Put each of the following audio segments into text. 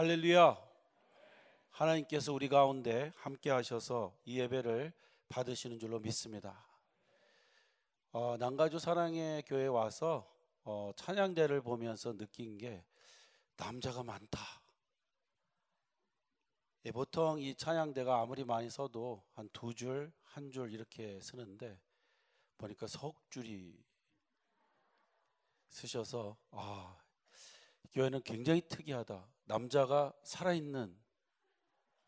할렐루야. 하나님께서 우리 가운데 함께 하셔서 이 예배를 받으시는 줄로 믿습니다. 어, 남가주 사랑의 교회 와서 어, 찬양대를 보면서 느낀 게 남자가 많다. 예, 보통 이 찬양대가 아무리 많이 서도 한 두 줄, 한 줄 이렇게 쓰는데 보니까 석 줄이 쓰셔서 아 교회는 굉장히 특이하다. 남자가 살아있는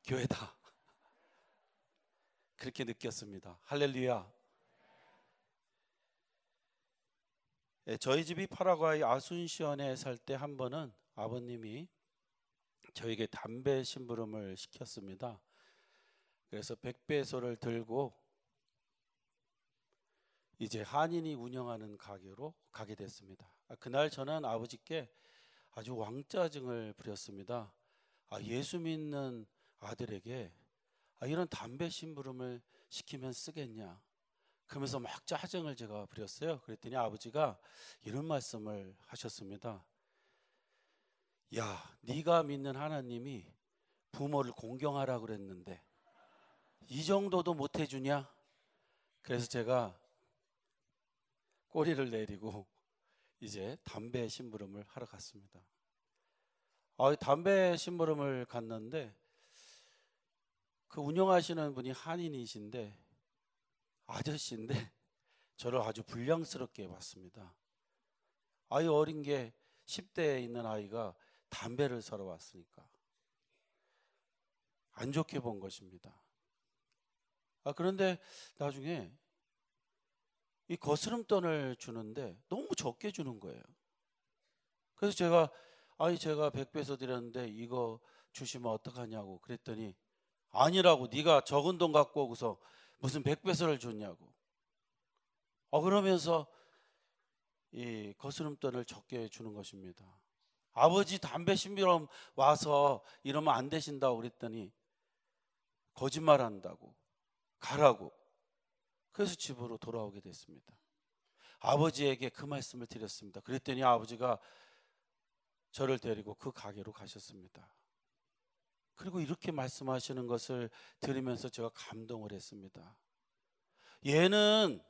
교회다. 그렇게 느꼈습니다. 할렐루야. 예, 저희 집이 파라과이 아순시원에 살 때 한 번은 아버님이 저에게 담배 심부름을 시켰습니다. 그래서 백배소를 들고 이제 한인이 운영하는 가게로 가게 됐습니다. 아, 그날 저는 아버지께 아주 왕짜증을 부렸습니다. 아, 예수 믿는 아들에게 아, 이런 담배 심부름을 시키면 쓰겠냐? 그러면서 막 짜증을 제가 부렸어요. 그랬더니 아버지가 이런 말씀을 하셨습니다. 야, 네가 믿는 하나님이 부모를 공경하라 그랬는데 이 정도도 못 해주냐? 그래서 제가 꼬리를 내리고 이제 담배 심부름을 하러 갔습니다. 아, 담배 심부름을 갔는데 그 운영하시는 분이 한인이신데 아저씨인데 저를 아주 불량스럽게 봤습니다. 아이 어린 게 10대에 있는 아이가 담배를 사러 왔으니까 안 좋게 본 것입니다. 아, 그런데 나중에 이 거스름돈을 주는데 너무 적게 주는 거예요. 그래서 제가 아니 제가 100배서 드렸는데 이거 주시면 어떡하냐고 그랬더니 아니라고 네가 적은 돈 갖고 오고서 무슨 100배서를 줬냐고. 어 그러면서 이 거스름돈을 적게 주는 것입니다. 아버지 담배 신비럼 와서 이러면 안 되신다고 그랬더니 거짓말한다고 가라고 그래서 집으로 돌아오게 됐습니다. 아버지에게 그 말씀을 드렸습니다. 그랬더니 아버지가 저를 데리고 그 가게로 가셨습니다. 그리고 이렇게 말씀하시는 것을 들으면서 제가 감동을 했습니다. 얘는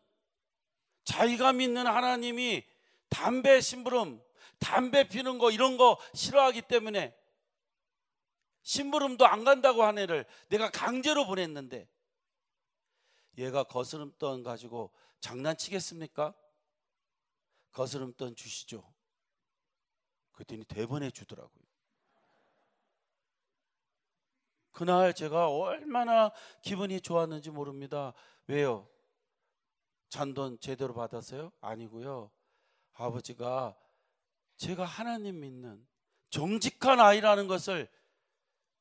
자기가 믿는 하나님이 담배 심부름, 담배 피는 거 이런 거 싫어하기 때문에 심부름도 안 간다고 한 애를 내가 강제로 보냈는데 얘가 거스름돈 가지고 장난치겠습니까? 거스름돈 주시죠. 그랬더니 대번에 주더라고요. 그날 제가 얼마나 기분이 좋았는지 모릅니다. 왜요? 잔돈 제대로 받았어요? 아니고요. 아버지가 제가 하나님 믿는 정직한 아이라는 것을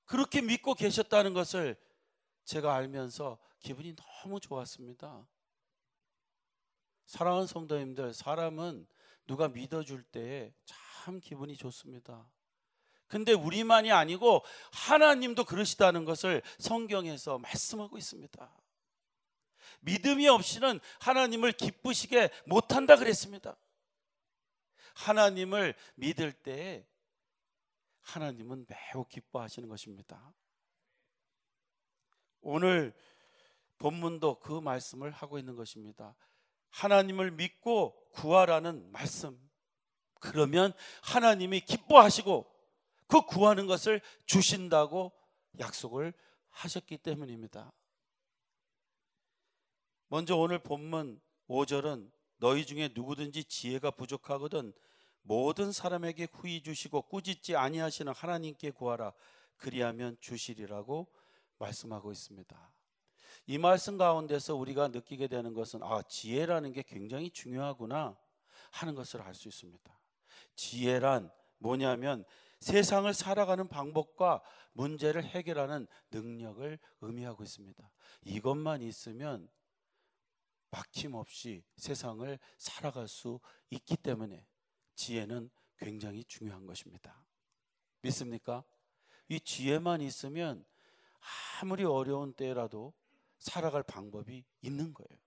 그렇게 믿고 계셨다는 것을 제가 알면서 기분이 너무 좋았습니다. 사랑하는 성도님들, 사람은 누가 믿어줄 때참 기분이 좋습니다. 근데 우리만이 아니고 하나님도 그러시다는 것을 성경에서 말씀하고 있습니다. 믿음이 없이는 하나님을 기쁘시게 못한다 그랬습니다. 하나님을 믿을 때 하나님은 매우 기뻐하시는 것입니다. 오늘 본문도 그 말씀을 하고 있는 것입니다. 하나님을 믿고 구하라는 말씀. 그러면 하나님이 기뻐하시고 그 구하는 것을 주신다고 약속을 하셨기 때문입니다. 먼저 오늘 본문 5절은 너희 중에 누구든지 지혜가 부족하거든 모든 사람에게 후히 주시고 꾸짖지 아니하시는 하나님께 구하라 그리하면 주시리라고 말씀하고 있습니다. 이 말씀 가운데서 우리가 느끼게 되는 것은 아, 지혜라는 게 굉장히 중요하구나 하는 것을 알 수 있습니다. 지혜란 뭐냐면 세상을 살아가는 방법과 문제를 해결하는 능력을 의미하고 있습니다. 이것만 있으면 막힘없이 세상을 살아갈 수 있기 때문에 지혜는 굉장히 중요한 것입니다. 믿습니까? 이 지혜만 있으면 아무리 어려운 때라도 살아갈 방법이 있는 거예요.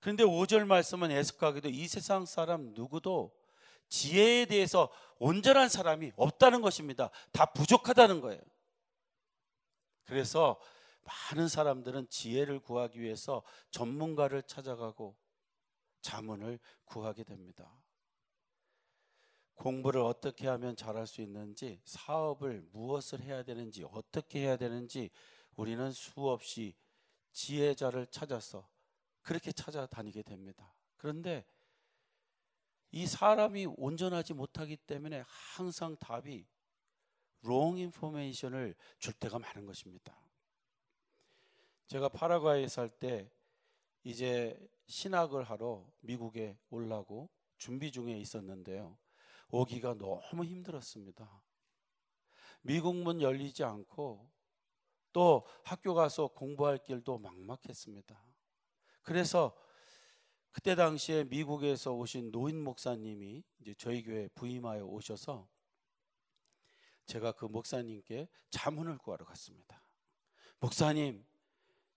그런데 5절 말씀은 애석하게도 이 세상 사람 누구도 지혜에 대해서 온전한 사람이 없다는 것입니다. 다 부족하다는 거예요. 그래서 많은 사람들은 지혜를 구하기 위해서 전문가를 찾아가고 자문을 구하게 됩니다. 공부를 어떻게 하면 잘할 수 있는지, 사업을 무엇을 해야 되는지, 어떻게 해야 되는지 우리는 수없이 지혜자를 찾아서 그렇게 찾아다니게 됩니다. 그런데 이 사람이 온전하지 못하기 때문에 항상 답이 wrong information을 줄 때가 많은 것입니다. 제가 파라과이에 살 때 이제 신학을 하러 미국에 올라고 준비 중에 있었는데요. 오기가 너무 힘들었습니다. 미국 문 열리지 않고 또 학교 가서 공부할 길도 막막했습니다. 그래서 그때 당시에 미국에서 오신 노인 목사님이 이제 저희 교회 부임하여 오셔서 제가 그 목사님께 자문을 구하러 갔습니다. 목사님,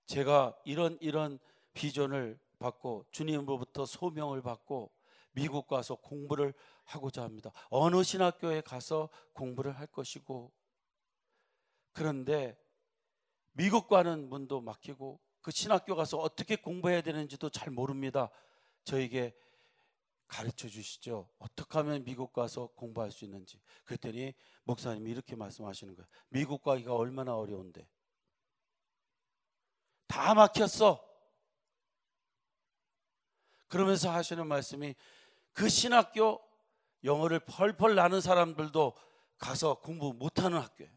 제가 이런 이런 비전을 받고 주님으로부터 소명을 받고 미국 가서 공부를 하고자 합니다. 어느 신학교에 가서 공부를 할 것이고 그런데 미국과는 문도 막히고 그 신학교 가서 어떻게 공부해야 되는지도 잘 모릅니다. 저에게 가르쳐 주시죠. 어떻게 하면 미국 가서 공부할 수 있는지. 그랬더니 목사님이 이렇게 말씀하시는 거예요. 미국 가기가 얼마나 어려운데. 다 막혔어. 그러면서 하시는 말씀이 그 신학교 영어를 펄펄 나는 사람들도 가서 공부 못하는 학교예요.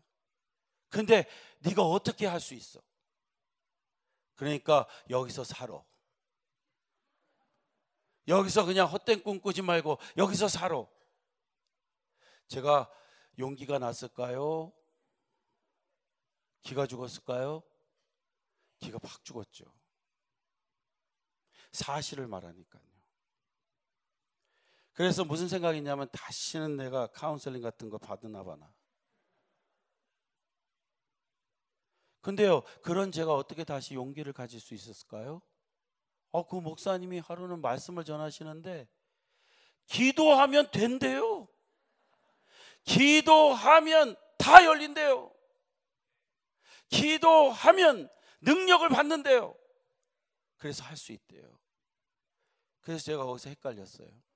근데 네가 어떻게 할 수 있어? 그러니까 여기서 살아. 여기서 그냥 헛된 꿈 꾸지 말고 여기서 살아. 제가 용기가 났을까요? 기가 죽었을까요? 기가 팍 죽었죠. 사실을 말하니까요. 그래서 무슨 생각이냐면 다시는 내가 카운셀링 같은 거 받으나 봐나. 근데요, 그런 제가 어떻게 다시 용기를 가질 수 있었을까요? 어, 그 목사님이 하루는 말씀을 전하시는데, 기도하면 된대요. 기도하면 다 열린대요. 기도하면 능력을 받는데요. 그래서 할 수 있대요. 그래서 제가 거기서 헷갈렸어요.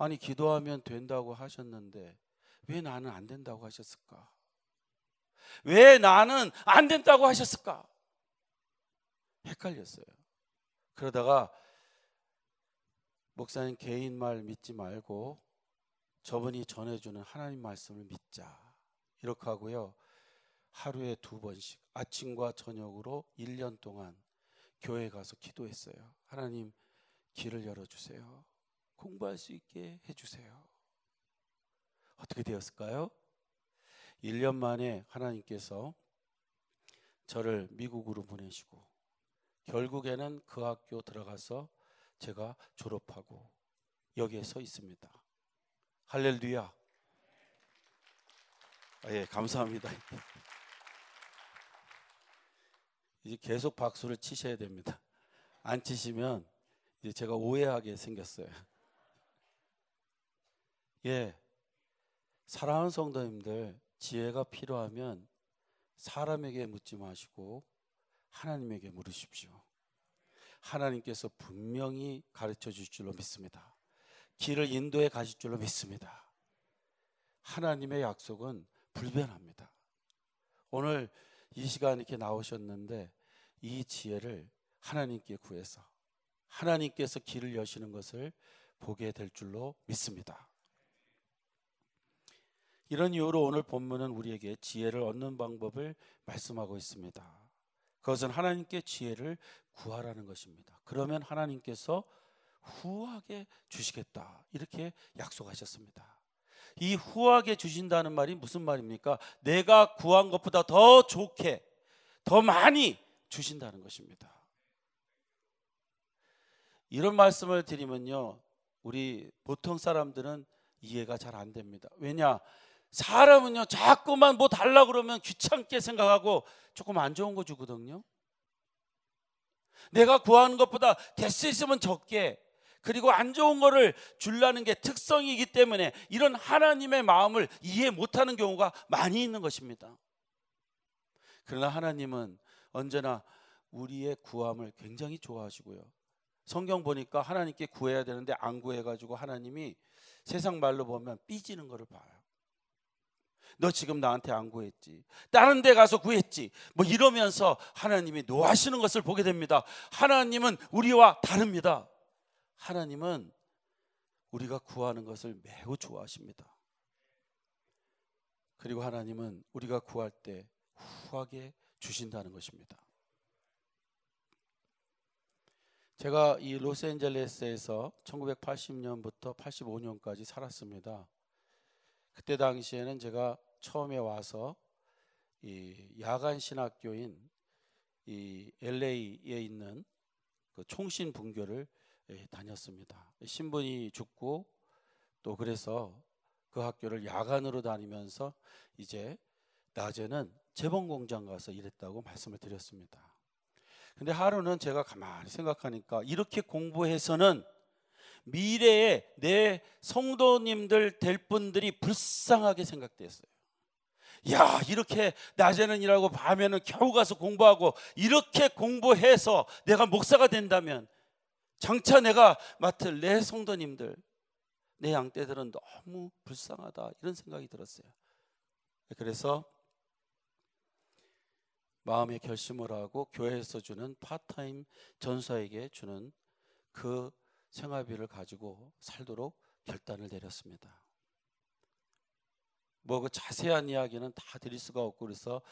아니, 기도하면 된다고 하셨는데, 왜 나는 안 된다고 하셨을까? 왜 나는 안 된다고 하셨을까? 헷갈렸어요. 그러다가 목사님 개인 말 믿지 말고 저분이 전해주는 하나님 말씀을 믿자. 이렇게 하고요. 하루에 두 번씩 아침과 저녁으로 1년 동안 교회 가서 기도했어요. 하나님 길을 열어 주세요. 공부할 수 있게 해주세요. 어떻게 되었을까요? 1년 만에 하나님께서 저를 미국으로 보내시고 결국에는 그 학교 들어가서 제가 졸업하고 여기에 서 있습니다. 할렐루야. 아, 예, 감사합니다. 이제 계속 박수를 치셔야 됩니다. 안 치시면 이제 제가 오해하게 생겼어요. 예. 사랑하는 성도님들, 지혜가 필요하면 사람에게 묻지 마시고 하나님에게 물으십시오. 하나님께서 분명히 가르쳐 주실 줄로 믿습니다. 길을 인도해 가실 줄로 믿습니다. 하나님의 약속은 불변합니다. 오늘 이 시간 이렇게 나오셨는데 이 지혜를 하나님께 구해서 하나님께서 길을 여시는 것을 보게 될 줄로 믿습니다. 이런 이유로 오늘 본문은 우리에게 지혜를 얻는 방법을 말씀하고 있습니다. 그것은 하나님께 지혜를 구하라는 것입니다. 그러면 하나님께서 후하게 주시겠다. 이렇게 약속하셨습니다. 이 후하게 주신다는 말이 무슨 말입니까? 내가 구한 것보다 더 좋게, 더 많이 주신다는 것입니다. 이런 말씀을 드리면요. 우리 보통 사람들은 이해가 잘 안 됩니다. 왜냐? 사람은요, 자꾸만 뭐 달라 그러면 귀찮게 생각하고 조금 안 좋은 거 주거든요. 내가 구하는 것보다 될 수 있으면 적게, 그리고 안 좋은 거를 줄라는 게 특성이기 때문에 이런 하나님의 마음을 이해 못하는 경우가 많이 있는 것입니다. 그러나 하나님은 언제나 우리의 구함을 굉장히 좋아하시고요. 성경 보니까 하나님께 구해야 되는데 안 구해가지고 하나님이 세상 말로 보면 삐지는 것을 봐요. 너 지금 나한테 안 구했지. 다른 데 가서 구했지. 뭐 이러면서 하나님이 노하시는 것을 보게 됩니다. 하나님은 우리와 다릅니다. 하나님은 우리가 구하는 것을 매우 좋아하십니다. 그리고 하나님은 우리가 구할 때 후하게 주신다는 것입니다. 제가 이 로스앤젤레스에서 1980년부터 85년까지 살았습니다. 그때 당시에는 제가 처음에 와서 이 야간 신학교인 이 LA에 있는 그 총신 분교를 예, 다녔습니다. 신분이 죽고 또 그래서 그 학교를 야간으로 다니면서 이제 낮에는 재봉 공장 가서 일했다고 말씀을 드렸습니다. 근데 하루는 제가 가만히 생각하니까 이렇게 공부해서는 미래에 내 성도님들 될 분들이 불쌍하게 생각됐어요. 야, 이렇게 낮에는 일하고 밤에는 겨우 가서 공부하고 이렇게 공부해서 내가 목사가 된다면 장차 내가 맡을 내 성도님들, 내 양떼들은 너무 불쌍하다. 이런 생각이 들었어요. 그래서 마음의 결심을 하고 교회에서 주는 파트타임 전도사에게 주는 그 생활비를 가지고 살도록 결단을 내렸습니다. 뭐 그 자세한 이야기는 다 드릴 수가 없고 그래서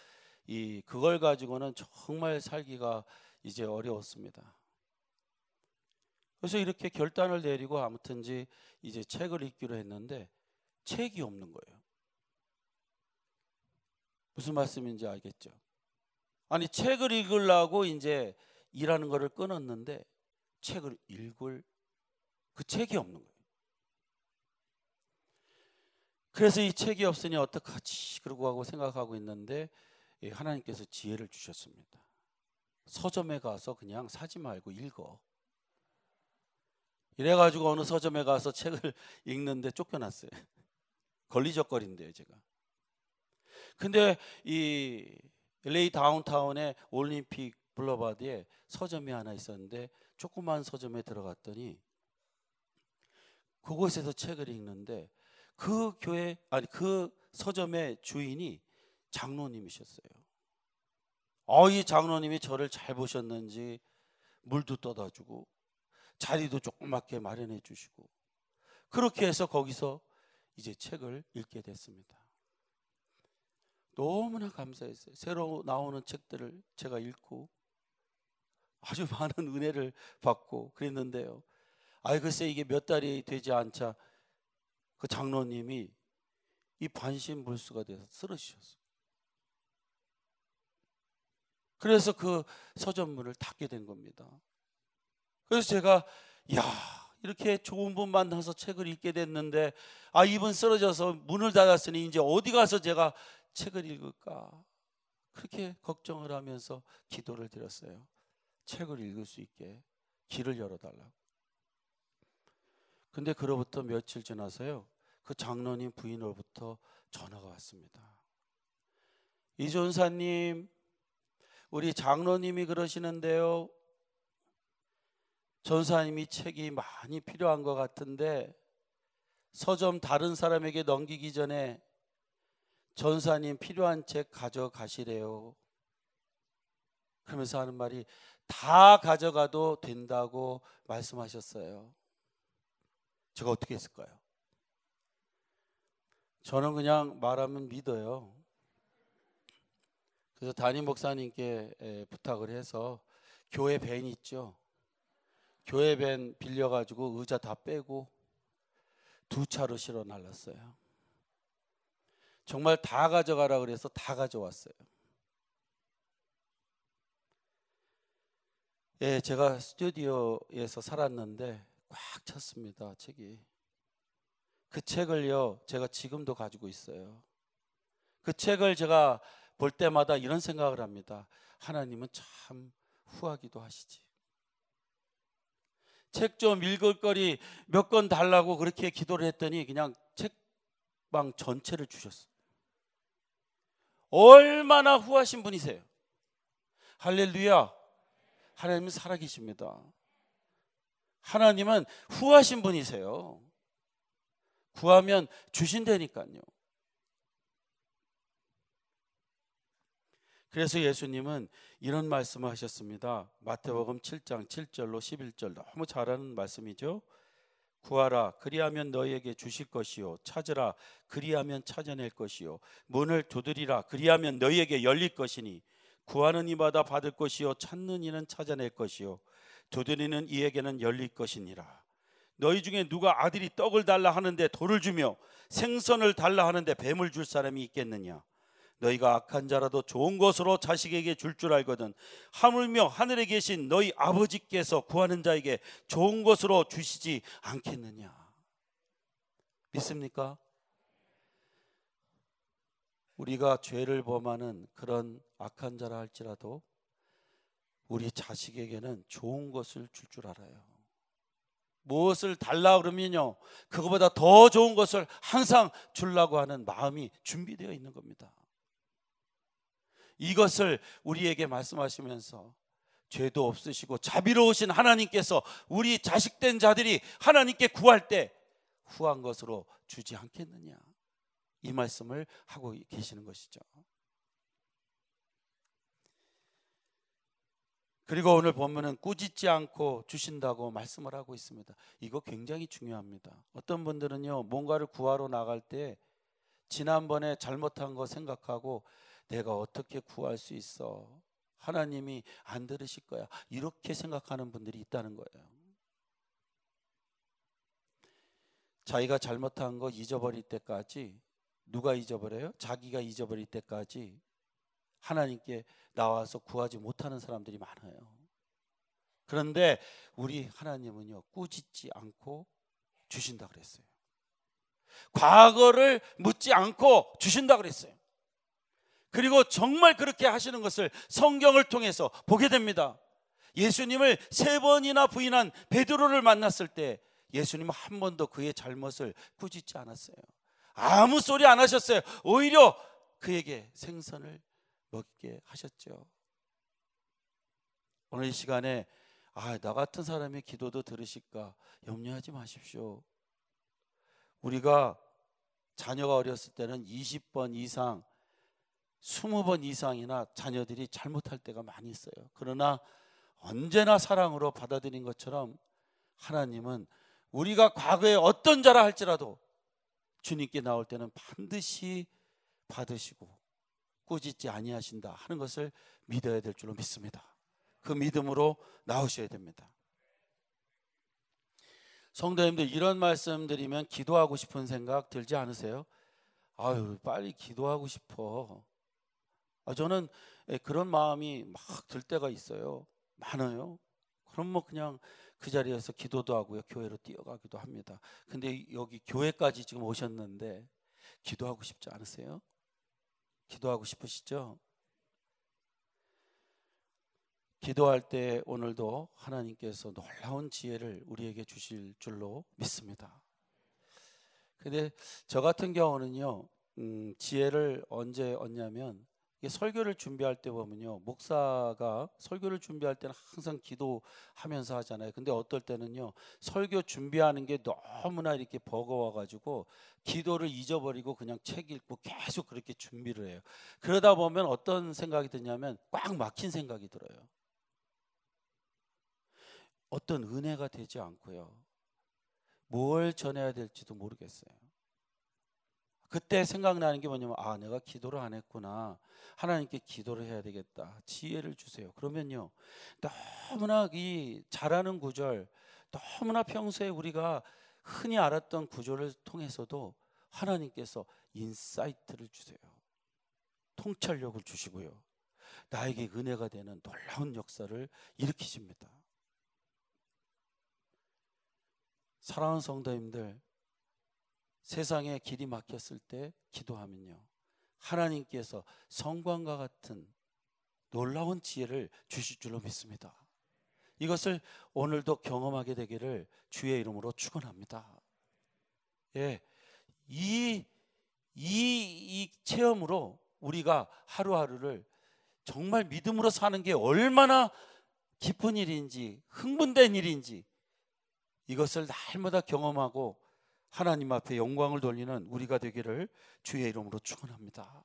이 그걸 가지고는 정말 살기가 이제 어려웠습니다. 그래서 이렇게 결단을 내리고 아무튼지 이제 책을 읽기로 했는데 책이 없는 거예요. 무슨 말씀인지 알겠죠? 아니 책을 읽으려고 이제 일하는 거를 끊었는데 책을 읽을 그 책이 없는 거예요. 그래서 이 책이 없으니 어떡하지? 그러고 하고 생각하고 있는데 예, 하나님께서 지혜를 주셨습니다. 서점에 가서 그냥 사지 말고 읽어. 이래가지고 어느 서점에 가서 책을 읽는데 쫓겨났어요. 걸리적거린대요, 제가. 근데 이 LA 다운타운의 올림픽 블러바드에 서점이 하나 있었는데 조그만 서점에 들어갔더니 그곳에서 책을 읽는데 그 교회 아니 그 서점의 주인이 장로님이셨어요. 어, 이 장로님이 저를 잘 보셨는지 물도 떠다 주고 자리도 조그맣게 마련해 주시고 그렇게 해서 거기서 이제 책을 읽게 됐습니다. 너무나 감사했어요. 새로 나오는 책들을 제가 읽고 아주 많은 은혜를 받고 그랬는데요. 아이 글쎄 이게 몇 달이 되지 않자 그 장로님이 이 반신불수가 돼서 쓰러지셨어요. 그래서 그 서점문을 닫게 된 겁니다. 그래서 제가 야 이렇게 좋은 분 만나서 책을 읽게 됐는데 아 이분 쓰러져서 문을 닫았으니 이제 어디 가서 제가 책을 읽을까 그렇게 걱정을 하면서 기도를 드렸어요. 책을 읽을 수 있게 길을 열어달라고. 근데 그로부터 며칠 지나서요. 그 장로님 부인으로부터 전화가 왔습니다. 이존사님, 우리 장로님이 그러시는데요. 전사님이 책이 많이 필요한 것 같은데 서점 다른 사람에게 넘기기 전에 전사님 필요한 책 가져가시래요. 그러면서 하는 말이 다 가져가도 된다고 말씀하셨어요. 제가 어떻게 했을까요? 저는 그냥 말하면 믿어요. 그래서 담임 목사님께 부탁을 해서 교회 밴 있죠. 교회 밴 빌려가지고 의자 다 빼고 두 차로 실어 날랐어요. 정말 다 가져가라 그래서 다 가져왔어요. 예, 제가 스튜디오에서 살았는데 꽉 찼습니다. 책이. 그 책을요, 제가 지금도 가지고 있어요. 그 책을 제가 볼 때마다 이런 생각을 합니다. 하나님은 참 후하기도 하시지. 책 좀 읽을 거리 몇 권 달라고 그렇게 기도를 했더니 그냥 책방 전체를 주셨어요. 얼마나 후하신 분이세요. 할렐루야. 하나님은 살아계십니다. 하나님은 후하신 분이세요. 구하면 주신다니까요. 그래서 예수님은 이런 말씀을 하셨습니다. 마태복음 7장 7절로 11절 너무 잘하는 말씀이죠. 구하라 그리하면 너희에게 주실 것이요 찾으라 그리하면 찾아낼 것이요 문을 두드리라 그리하면 너희에게 열릴 것이니 구하는 이마다 받을 것이요 찾는 이는 찾아낼 것이요 두드리는 이에게는 열릴 것이니라. 너희 중에 누가 아들이 떡을 달라 하는데 돌을 주며 생선을 달라 하는데 뱀을 줄 사람이 있겠느냐? 너희가 악한 자라도 좋은 것으로 자식에게 줄줄 알거든 하물며 하늘에 계신 너희 아버지께서 구하는 자에게 좋은 것으로 주시지 않겠느냐? 믿습니까? 우리가 죄를 범하는 그런 악한 자라 할지라도 우리 자식에게는 좋은 것을 줄줄 알아요. 무엇을 달라 그러면요. 그거보다 더 좋은 것을 항상 주려고 하는 마음이 준비되어 있는 겁니다. 이것을 우리에게 말씀하시면서 죄도 없으시고 자비로우신 하나님께서 우리 자식된 자들이 하나님께 구할 때 후한 것으로 주지 않겠느냐. 이 말씀을 하고 계시는 것이죠. 그리고 오늘 보면은 꾸짖지 않고 주신다고 말씀을 하고 있습니다. 이거 굉장히 중요합니다. 어떤 분들은요, 뭔가를 구하러 나갈 때 지난번에 잘못한 거 생각하고 내가 어떻게 구할 수 있어? 하나님이 안 들으실 거야. 이렇게 생각하는 분들이 있다는 거예요. 자기가 잘못한 거 잊어버릴 때까지 누가 잊어버려요? 자기가 잊어버릴 때까지 하나님께 나와서 구하지 못하는 사람들이 많아요. 그런데 우리 하나님은요, 꾸짖지 않고 주신다 그랬어요. 과거를 묻지 않고 주신다 그랬어요. 그리고 정말 그렇게 하시는 것을 성경을 통해서 보게 됩니다. 예수님을 세 번이나 부인한 베드로를 만났을 때 예수님은 한 번도 그의 잘못을 꾸짖지 않았어요. 아무 소리 안 하셨어요. 오히려 그에게 생선을 먹게 하셨죠. 오늘 이 시간에 아, 나 같은 사람의 기도도 들으실까 염려하지 마십시오. 우리가 자녀가 어렸을 때는 20번 이상 20번 이상이나 자녀들이 잘못할 때가 많이 있어요. 그러나 언제나 사랑으로 받아들인 것처럼 하나님은 우리가 과거에 어떤 자라 할지라도 주님께 나올 때는 반드시 받으시고 꾸짖지 아니하신다 하는 것을 믿어야 될 줄로 믿습니다. 그 믿음으로 나오셔야 됩니다. 성도님들 이런 말씀 드리면 기도하고 싶은 생각 들지 않으세요? 아유 빨리 기도하고 싶어. 아, 저는 예, 그런 마음이 막 들 때가 있어요. 많아요. 그럼 뭐 그냥 그 자리에서 기도도 하고요. 교회로 뛰어가기도 합니다. 근데 여기 교회까지 지금 오셨는데 기도하고 싶지 않으세요? 기도하고 싶으시죠? 기도할 때 오늘도 하나님께서 놀라운 지혜를 우리에게 주실 줄로 믿습니다. 근데 저 같은 경우는요, 음, 지혜를 언제 얻냐면 설교를 준비할 때 보면요. 목사가 설교를 준비할 때는 항상 기도하면서 하잖아요. 근데 어떨 때는요. 설교 준비하는 게 너무나 이렇게 버거워 가지고 기도를 잊어버리고 그냥 책 읽고 계속 그렇게 준비를 해요. 그러다 보면 어떤 생각이 드냐면 꽉 막힌 생각이 들어요. 어떤 은혜가 되지 않고요. 뭘 전해야 될지도 모르겠어요. 그때 생각나는 게 뭐냐면 아 내가 기도를 안 했구나. 하나님께 기도를 해야 되겠다. 지혜를 주세요. 그러면요 너무나 이 잘 아는 구절 너무나 평소에 우리가 흔히 알았던 구절을 통해서도 하나님께서 insight를 주세요. 통찰력을 주시고요. 나에게 은혜가 되는 놀라운 역사를 일으키십니다. 사랑하는 성도님들 세상에 길이 막혔을 때 기도하면요. 하나님께서 성광과 같은 놀라운 지혜를 주실 줄로 믿습니다. 이것을 오늘도 경험하게 되기를 주의 이름으로 축원합니다. 예. 이, 이, 이 체험으로 우리가 하루하루를 정말 믿음으로 사는 게 얼마나 기쁜 일인지, 흥분된 일인지 이것을 날마다 경험하고 하나님 앞에 영광을 돌리는 우리가 되기를 주의 이름으로 축원합니다.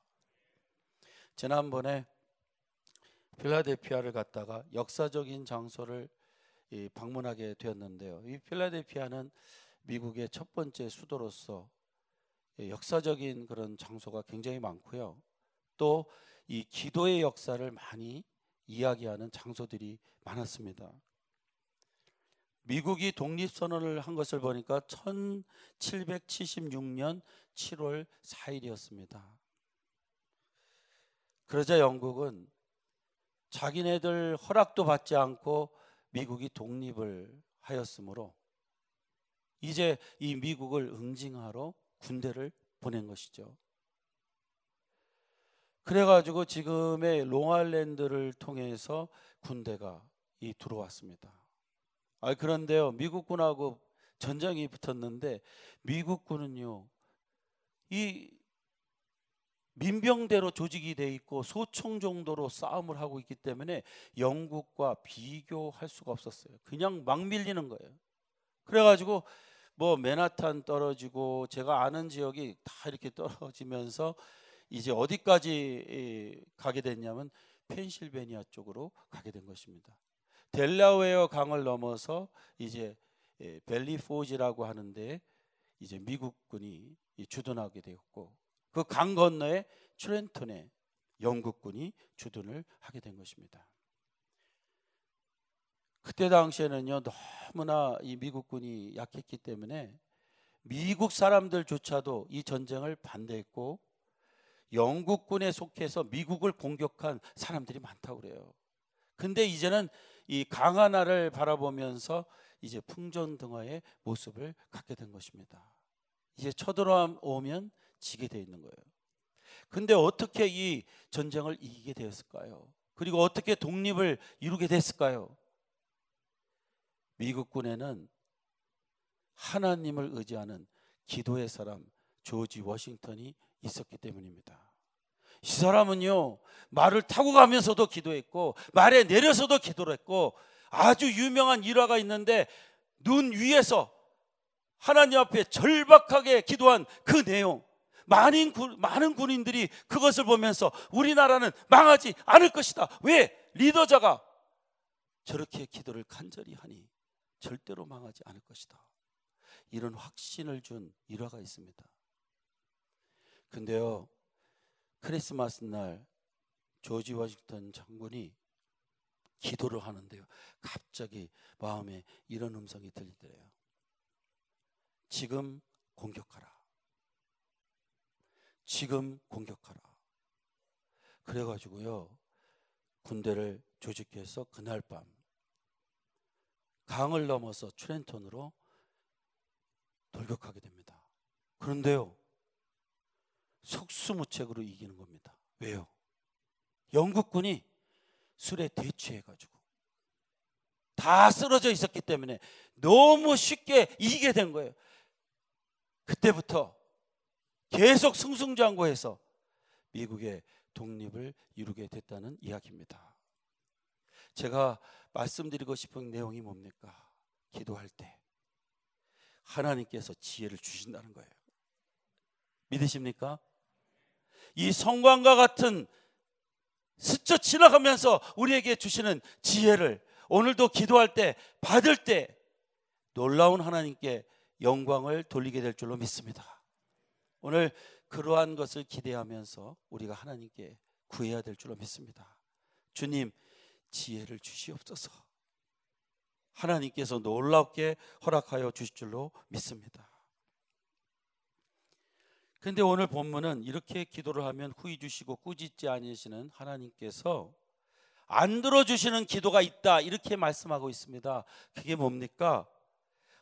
지난번에 필라델피아를 갔다가 역사적인 장소를 방문하게 되었는데요. 이 필라델피아는 미국의 첫 번째 수도로서 역사적인 그런 장소가 굉장히 많고요. 또 이 기도의 역사를 많이 이야기하는 장소들이 많았습니다. 미국이 독립선언을 한 것을 보니까 1776년 7월 4일이었습니다. 그러자 영국은 자기네들 허락도 받지 않고 미국이 독립을 하였으므로 이제 이 미국을 응징하러 군대를 보낸 것이죠. 그래가지고 지금의 롱알랜드를 통해서 군대가 이 들어왔습니다. 아 그런데요 미국군하고 전쟁이 붙었는데 미국군은요 이 민병대로 조직이 돼 있고 소총 정도로 싸움을 하고 있기 때문에 영국과 비교할 수가 없었어요. 그냥 막 밀리는 거예요. 그래가지고 뭐 맨하탄 떨어지고 제가 아는 지역이 다 이렇게 떨어지면서 이제 어디까지 가게 됐냐면 펜실베니아 쪽으로 가게 된 것입니다. 델라웨어 강을 넘어서 이제 벨리 포지라고 하는데 이제 미국군이 주둔하게 되었고 그 강 건너에 트렌턴에 영국군이 주둔을 하게 된 것입니다. 그때 당시에는요 너무나 이 미국군이 약했기 때문에 미국 사람들조차도 이 전쟁을 반대했고 영국군에 속해서 미국을 공격한 사람들이 많다고 그래요. 근데 이제는 이 강하나를 바라보면서 이제 풍전등화의 모습을 갖게 된 것입니다. 이제 쳐들어오면 지게 되어 있는 거예요. 근데 어떻게 이 전쟁을 이기게 되었을까요? 그리고 어떻게 독립을 이루게 됐을까요? 미국군에는 하나님을 의지하는 기도의 사람 조지 워싱턴이 있었기 때문입니다. 이 사람은요, 말을 타고 가면서도 기도했고, 말에 내려서도 기도를 했고, 아주 유명한 일화가 있는데, 눈 위에서 하나님 앞에 절박하게 기도한 그 내용, 많은, 많은 군인들이 그것을 보면서 우리나라는 망하지 않을 것이다. 왜? 리더자가 저렇게 기도를 간절히 하니 절대로 망하지 않을 것이다. 이런 확신을 준 일화가 있습니다. 근데요, 크리스마스 날 조지 워싱턴 장군이 기도를 하는데요. 갑자기 마음에 이런 음성이 들리더래요. 지금 공격하라. 지금 공격하라. 그래가지고요 군대를 조직해서 그날 밤 강을 넘어서 트렌턴으로 돌격하게 됩니다. 그런데요 속수무책으로 이기는 겁니다. 왜요? 영국군이 술에 대취해가지고 다 쓰러져 있었기 때문에 너무 쉽게 이기게 된 거예요. 그때부터 계속 승승장구해서 미국의 독립을 이루게 됐다는 이야기입니다. 제가 말씀드리고 싶은 내용이 뭡니까? 기도할 때 하나님께서 지혜를 주신다는 거예요. 믿으십니까? 이 성광과 같은 스쳐 지나가면서 우리에게 주시는 지혜를 오늘도 기도할 때 받을 때 놀라운 하나님께 영광을 돌리게 될 줄로 믿습니다. 오늘 그러한 것을 기대하면서 우리가 하나님께 구해야 될 줄로 믿습니다. 주님, 지혜를 주시옵소서. 하나님께서 놀랍게 허락하여 주실 줄로 믿습니다. 근데 오늘 본문은 이렇게 기도를 하면 후이 주시고 꾸짖지 아니시는 하나님께서 안 들어주시는 기도가 있다 이렇게 말씀하고 있습니다. 그게 뭡니까?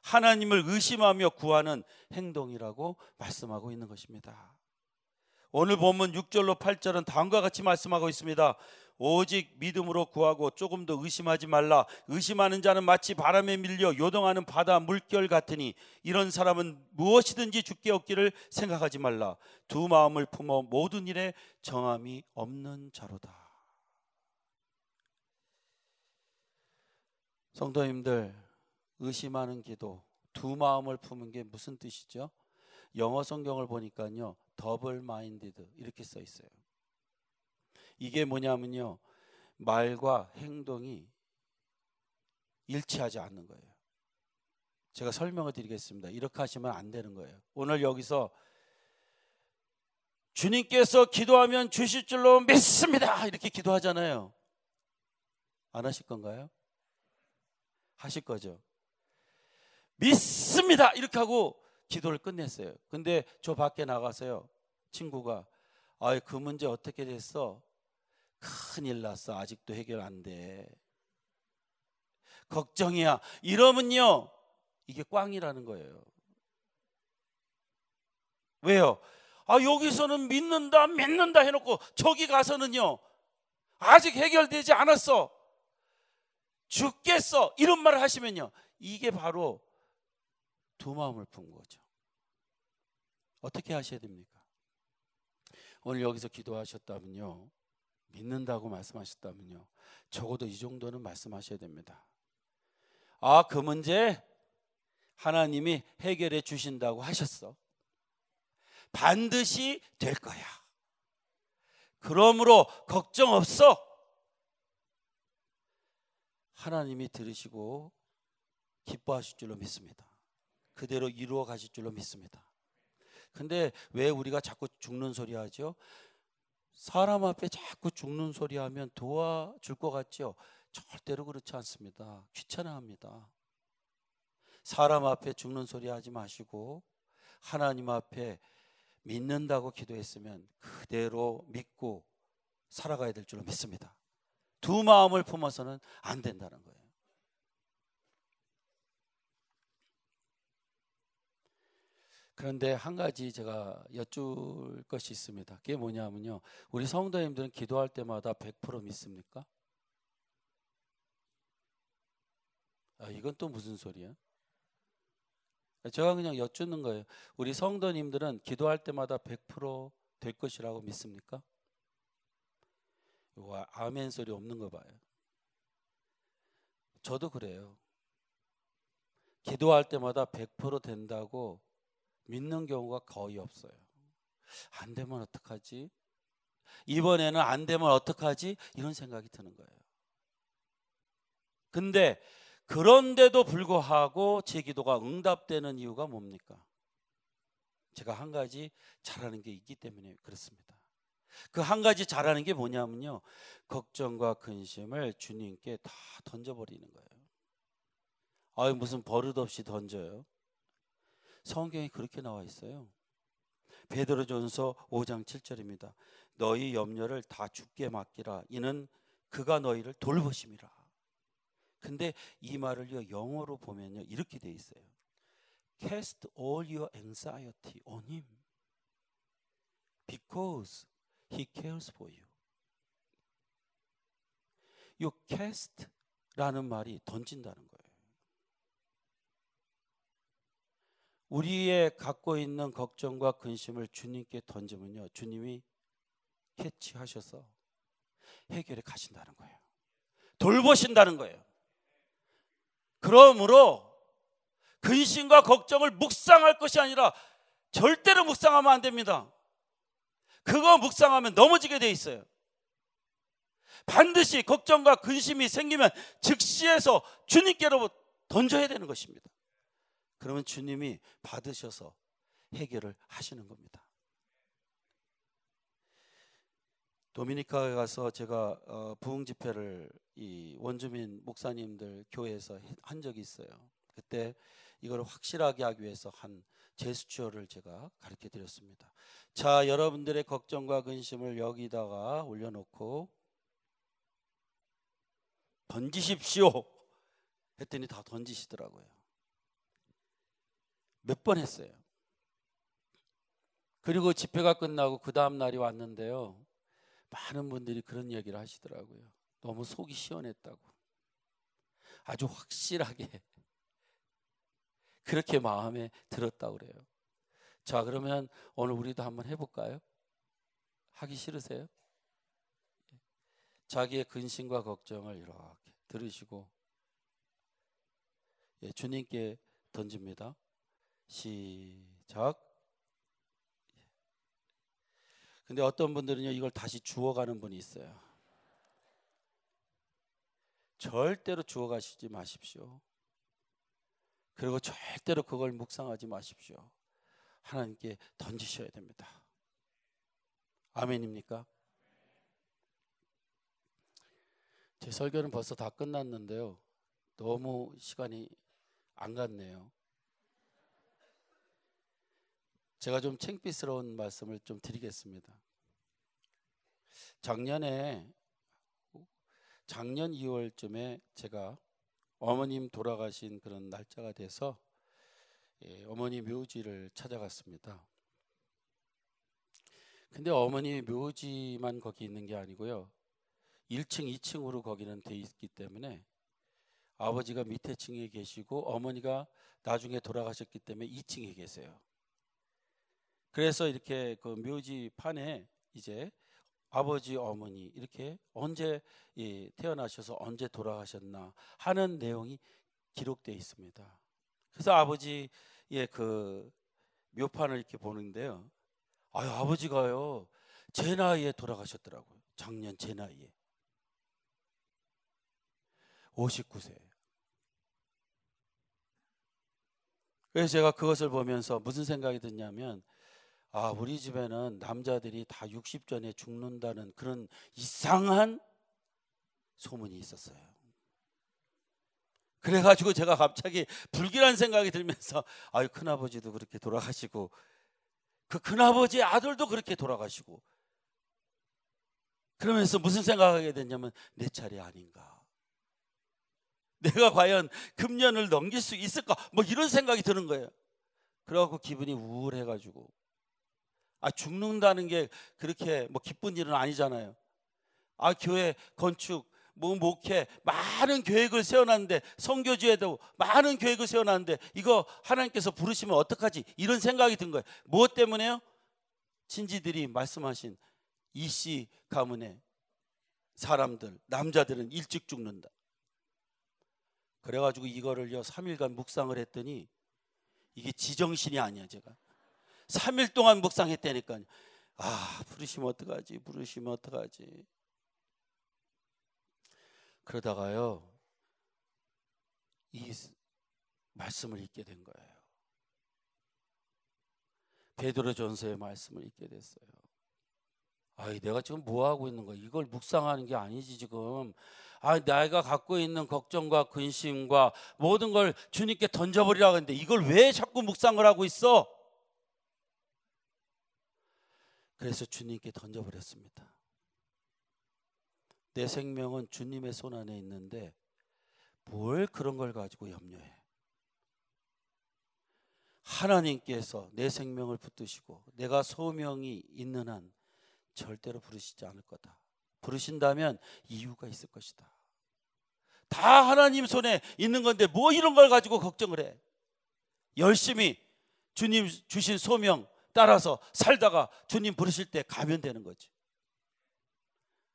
하나님을 의심하며 구하는 행동이라고 말씀하고 있는 것입니다. 오늘 본문 6절로 8절은 다음과 같이 말씀하고 있습니다. 오직 믿음으로 구하고 조금 더 의심하지 말라. 의심하는 자는 마치 바람에 밀려 요동하는 바다 물결 같으니 이런 사람은 무엇이든지 죽게 얻기를 생각하지 말라. 두 마음을 품어 모든 일에 정함이 없는 자로다. 성도님들 의심하는 기도 두 마음을 품은 게 무슨 뜻이죠? 영어 성경을 보니까요. 더블 마인디드 이렇게 써 있어요. 이게 뭐냐면요. 말과 행동이 일치하지 않는 거예요. 제가 설명을 드리겠습니다. 이렇게 하시면 안 되는 거예요. 오늘 여기서 주님께서 기도하면 주실 줄로 믿습니다. 이렇게 기도하잖아요. 안 하실 건가요? 하실 거죠. 믿습니다. 이렇게 하고 기도를 끝냈어요. 근데 저 밖에 나가서요. 친구가 아이 그 문제 어떻게 됐어? 큰일 났어. 아직도 해결 안 돼. 걱정이야. 이러면요. 이게 꽝이라는 거예요. 왜요? 아, 여기서는 믿는다, 믿는다 해놓고 저기 가서는요. 아직 해결되지 않았어. 죽겠어. 이런 말을 하시면요. 이게 바로 두 마음을 푼 거죠. 어떻게 하셔야 됩니까? 오늘 여기서 기도하셨다면요. 믿는다고 말씀하셨다면요. 적어도 이 정도는 말씀하셔야 됩니다. 아, 그 문제 하나님이 해결해 주신다고 하셨어. 반드시 될 거야. 그러므로 걱정 없어. 하나님이 들으시고 기뻐하실 줄로 믿습니다. 그대로 이루어 가실 줄로 믿습니다. 근데 왜 우리가 자꾸 죽는 소리 하죠? 사람 앞에 자꾸 죽는 소리 하면 도와줄 것 같죠? 절대로 그렇지 않습니다. 귀찮아합니다. 사람 앞에 죽는 소리 하지 마시고 하나님 앞에 믿는다고 기도했으면 그대로 믿고 살아가야 될 줄로 믿습니다. 두 마음을 품어서는 안 된다는 거예요. 그런데 한 가지 제가 여쭐 것이 있습니다. 그게 뭐냐면요. 우리 성도님들은 기도할 때마다 100% 믿습니까? 아, 이건 또 무슨 소리야? 제가 그냥 여쭙는 거예요. 우리 성도님들은 기도할 때마다 100%될 것이라고 믿습니까? 와, 아멘 소리 없는 거 봐요. 저도 그래요. 기도할 때마다 100% 된다고 믿는 경우가 거의 없어요. 안 되면 어떡하지? 이번에는 안 되면 어떡하지? 이런 생각이 드는 거예요. 근데 그런데도 불구하고 제 기도가 응답되는 이유가 뭡니까? 제가 한 가지 잘하는 게 있기 때문에 그렇습니다. 그 한 가지 잘하는 게 뭐냐면요. 걱정과 근심을 주님께 다 던져버리는 거예요. 아 무슨 버릇없이 던져요. 성경에 그렇게 나와 있어요. 베드로전서 5장 7절입니다. 너희 염려를 다 죽게 맡기라. 이는 그가 너희를 돌보심이라. 근데 이 말을요 영어로 보면요 이렇게 돼 있어요. Cast all your anxiety on him because he cares for you. 이 cast라는 말이 던진다는 거예요. 우리의 갖고 있는 걱정과 근심을 주님께 던지면요. 주님이 캐치하셔서 해결해 가신다는 거예요. 돌보신다는 거예요. 그러므로 근심과 걱정을 묵상할 것이 아니라 절대로 묵상하면 안 됩니다. 그거 묵상하면 넘어지게 돼 있어요. 반드시 걱정과 근심이 생기면 즉시해서 주님께로 던져야 되는 것입니다. 그러면 주님이 받으셔서 해결을 하시는 겁니다. 도미니카에 가서 제가 어, 부흥 집회를 이 원주민 목사님들 교회에서 한 적이 있어요. 그때 이걸 확실하게 하기 위해서 한 제스처를 제가 가르쳐 드렸습니다. 자, 여러분들의 걱정과 근심을 여기다가 올려놓고 던지십시오. 했더니 다 던지시더라고요. 몇 번 했어요. 그리고 집회가 끝나고 그 다음 날이 왔는데요. 많은 분들이 그런 얘기를 하시더라고요. 너무 속이 시원했다고. 아주 확실하게 그렇게 마음에 들었다고 그래요. 자, 그러면 오늘 우리도 한번 해 볼까요? 하기 싫으세요? 자기의 근심과 걱정을 이렇게 들으시고 예, 주님께 던집니다. 시작. 근데 어떤 분들은요 이걸 다시 주워가는 분이 있어요. 절대로 주워가시지 마십시오. 그리고 절대로 그걸 묵상하지 마십시오. 하나님께 던지셔야 됩니다. 아멘입니까? 제 설교는 벌써 다 끝났는데요. 너무 시간이 안 갔네요. 제가 좀 창피스러운 말씀을 좀 드리겠습니다. 작년에 작년 2월쯤에 제가 어머님 돌아가신 그런 날짜가 돼서 예, 어머니 묘지를 찾아갔습니다. 근데 어머니 묘지만 거기 있는 게 아니고요. 1층, 2층으로 거기는 돼 있기 때문에 아버지가 밑에 층에 계시고 어머니가 나중에 돌아가셨기 때문에 2층에 계세요. 그래서 이렇게 그 묘지 판에 이제 아버지 어머니 이렇게 언제 태어나셔서 언제 돌아가셨나 하는 내용이 기록되어 있습니다. 그래서 아버지의 그 묘판을 이렇게 보는데요. 아유 아버지가요 제 나이에 돌아가셨더라고요. 작년 제 나이에 59세. 그래서 제가 그것을 보면서 무슨 생각이 드냐면 아, 우리 집에는 남자들이 다 60전에 죽는다는 그런 이상한 소문이 있었어요. 그래가지고 제가 갑자기 불길한 생각이 들면서 아유 큰아버지도 그렇게 돌아가시고 그 큰아버지 아들도 그렇게 돌아가시고. 그러면서 무슨 생각하게 됐냐면 내 차례 아닌가. 내가 과연 금년을 넘길 수 있을까? 뭐 이런 생각이 드는 거예요. 그래갖고 기분이 우울해가지고 아 죽는다는 게 그렇게 뭐 기쁜 일은 아니잖아요. 아 교회 건축 뭐 목회 많은 계획을 세워놨는데 성교지에도 많은 계획을 세워놨는데 이거 하나님께서 부르시면 어떡하지 이런 생각이 든 거예요. 무엇 때문에요? 친지들이 말씀하신 이씨 가문의 사람들 남자들은 일찍 죽는다. 그래가지고 이거를요 3일간 묵상을 했더니 이게 지정신이 아니야 제가 3일 동안 묵상했다니까요. 아, 부르시면 어떡하지? 부르시면 어떡하지? 그러다가요. 이 말씀을 읽게 된 거예요. 베드로 전서의 말씀을 읽게 됐어요. 아이 내가 지금 뭐 하고 있는 거야? 이걸 묵상하는 게 아니지 지금. 아 내가 갖고 있는 걱정과 근심과 모든 걸 주님께 던져버리라고 했는데 이걸 왜 자꾸 묵상을 하고 있어? 그래서 주님께 던져버렸습니다. 내 생명은 주님의 손 안에 있는데 뭘 그런 걸 가지고 염려해? 하나님께서 내 생명을 붙드시고 내가 소명이 있는 한 절대로 부르시지 않을 거다. 부르신다면 이유가 있을 것이다. 다 하나님 손에 있는 건데 뭐 이런 걸 가지고 걱정을 해? 열심히 주님 주신 소명 따라서 살다가 주님 부르실 때 가면 되는 거지.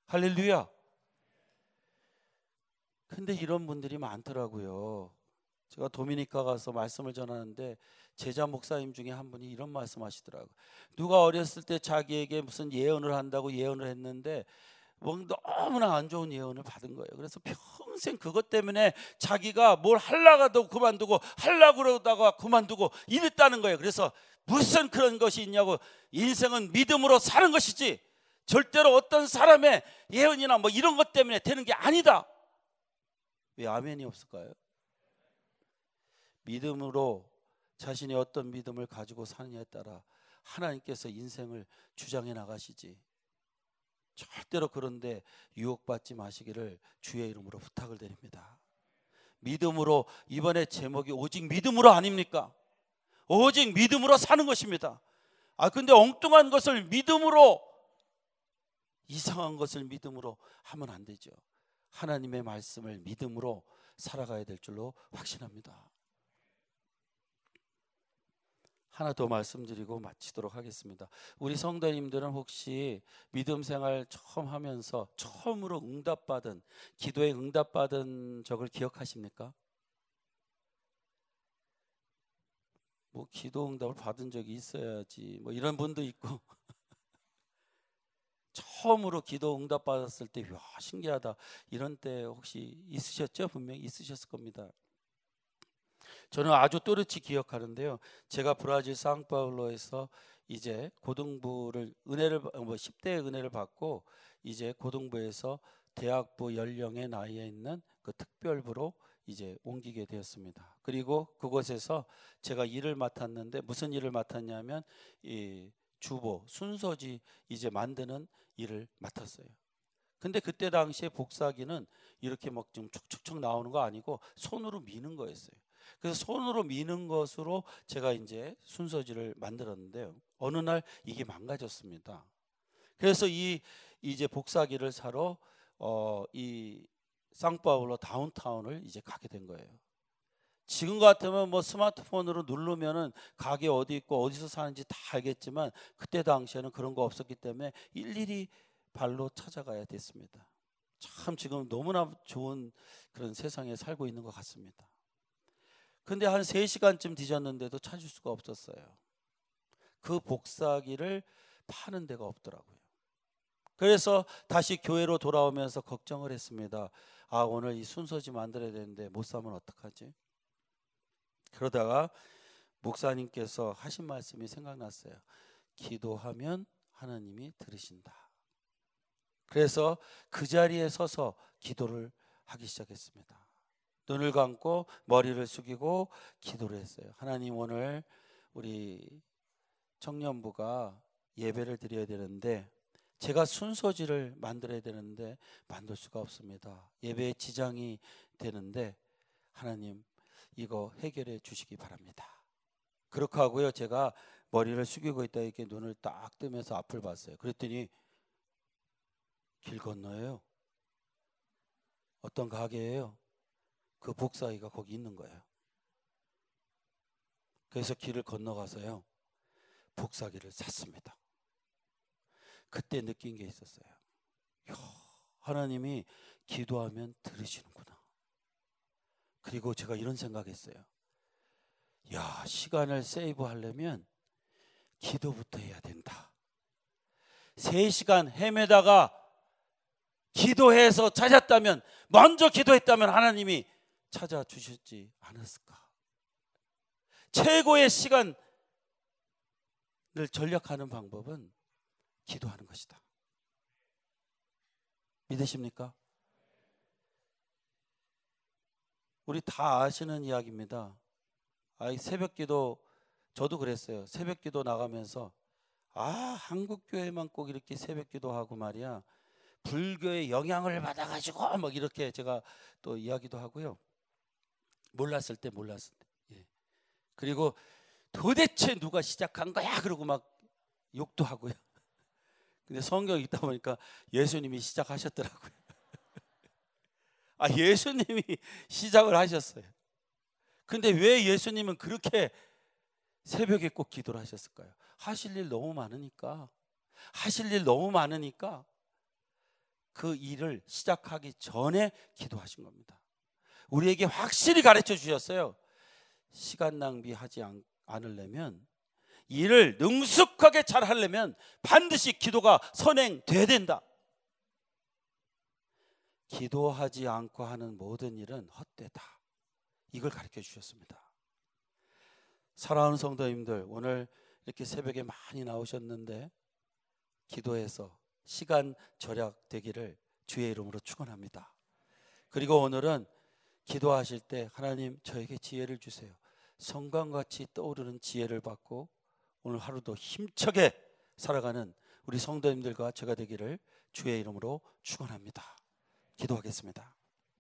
할렐루야. 근데 이런 분들이 많더라고요. 제가 도미니카 가서 말씀을 전하는데 제자 목사님 중에 한 분이 이런 말씀 하시더라고요. 누가 어렸을 때 자기에게 무슨 예언을 한다고 예언을 했는데 뭐 너무나 안 좋은 예언을 받은 거예요. 그래서 평생 그것 때문에 자기가 뭘 하려고 그만두고 하려고 그러다가 그만두고 이랬다는 거예요. 그래서 무슨 그런 것이 있냐고 인생은 믿음으로 사는 것이지 절대로 어떤 사람의 예언이나 뭐 이런 것 때문에 되는 게 아니다. 왜 아멘이 없을까요? 믿음으로 자신이 어떤 믿음을 가지고 사느냐에 따라 하나님께서 인생을 주장해 나가시지. 절대로 그런데 유혹받지 마시기를 주의 이름으로 부탁을 드립니다. 믿음으로 이번에 제목이 오직 믿음으로 아닙니까? 오직 믿음으로 사는 것입니다. 아 근데 엉뚱한 것을 믿음으로 이상한 것을 믿음으로 하면 안 되죠. 하나님의 말씀을 믿음으로 살아가야 될 줄로 확신합니다. 하나 더 말씀드리고 마치도록 하겠습니다. 우리 성도님들은 혹시 믿음 생활 처음 하면서 처음으로 응답받은 기도에 응답받은 적을 기억하십니까? 뭐 기도 응답을 받은 적이 있어야지 뭐 이런 분도 있고 처음으로 기도 응답 받았을 때 와 신기하다 이런 때 혹시 있으셨죠? 분명히 있으셨을 겁니다. 저는 아주 또렷이 기억하는데요. 제가 브라질 상파울로에서 이제 고등부를 은혜를 뭐 10대의 은혜를 받고 이제 고등부에서 대학부 연령의 나이에 있는 그 특별부로 이제 옮기게 되었습니다. 그리고 그곳에서 제가 일을 맡았는데 무슨 일을 맡았냐면 이 주보 순서지 이제 만드는 일을 맡았어요. 근데 그때 당시에 복사기는 이렇게 막 좀 촉촉촉 나오는 거 아니고 손으로 미는 거였어요. 그래서 손으로 미는 것으로 제가 이제 순서지를 만들었는데요. 어느 날 이게 망가졌습니다. 그래서 이 이제 복사기를 사러 어, 이 상파울로 다운타운을 이제 가게 된 거예요. 지금 같으면 뭐 스마트폰으로 누르면은 가게 어디 있고 어디서 사는지 다 알겠지만 그때 당시에는 그런 거 없었기 때문에 일일이 발로 찾아가야 됐습니다. 참 지금 너무나 좋은 그런 세상에 살고 있는 것 같습니다. 근데 한 3시간쯤 뒤졌는데도 찾을 수가 없었어요. 그 복사기를 파는 데가 없더라고요. 그래서 다시 교회로 돌아오면서 걱정을 했습니다. 아, 오늘 이 순서지 만들어야 되는데 못 사면 어떡하지? 그러다가 목사님께서 하신 말씀이 생각났어요. 기도하면 하나님이 들으신다. 그래서 그 자리에 서서 기도를 하기 시작했습니다. 눈을 감고 머리를 숙이고 기도를 했어요. 하나님 오늘 우리 청년부가 예배를 드려야 되는데 제가 순서지를 만들어야 되는데 만들 수가 없습니다. 예배에 지장이 되는데 하나님 이거 해결해 주시기 바랍니다. 그렇게 하고요. 제가 머리를 숙이고 있다 이렇게 눈을 딱 뜨면서 앞을 봤어요. 그랬더니 길 건너에요. 어떤 가게예요? 그 복사기가 거기 있는 거예요. 그래서 길을 건너가서요. 복사기를 샀습니다. 그때 느낀 게 있었어요. 야, 하나님이 기도하면 들으시는구나. 그리고 제가 이런 생각했어요. 야, 시간을 세이브 하려면 기도부터 해야 된다. 3시간 헤매다가 기도해서 찾았다면 먼저 기도했다면 하나님이 찾아주셨지 않았을까? 최고의 시간을 전략하는 방법은 기도하는 것이다. 믿으십니까? 우리 다 아시는 이야기입니다. 아, 새벽 기도 저도 그랬어요. 새벽 기도 나가면서 아, 한국 교회만 꼭 이렇게 새벽 기도하고 말이야. 불교의 영향을 받아 가지고 막 이렇게 제가 또 이야기도 하고요. 몰랐을 때 몰랐을 때. 예. 그리고 도대체 누가 시작한 거야? 그러고 막 욕도 하고요. 근데 성경 읽다 보니까 예수님이 시작하셨더라고요. 아, 예수님이 시작을 하셨어요. 근데 왜 예수님은 그렇게 새벽에 꼭 기도를 하셨을까요? 하실 일 너무 많으니까. 하실 일 너무 많으니까 그 일을 시작하기 전에 기도하신 겁니다. 우리에게 확실히 가르쳐 주셨어요. 시간 낭비하지 않으려면 일을 능숙하게 잘 하려면 반드시 기도가 선행돼야 된다. 기도하지 않고 하는 모든 일은 헛되다. 이걸 가르쳐 주셨습니다. 사랑하는 성도님들, 오늘 이렇게 새벽에 많이 나오셨는데 기도해서 시간 절약되기를 주의 이름으로 축원합니다. 그리고 오늘은 기도하실 때 하나님 저에게 지혜를 주세요. 성광같이 떠오르는 지혜를 받고 오늘 하루도 힘차게 살아가는 우리 성도님들과 제가 되기를 주의 이름으로 축원합니다. 기도하겠습니다.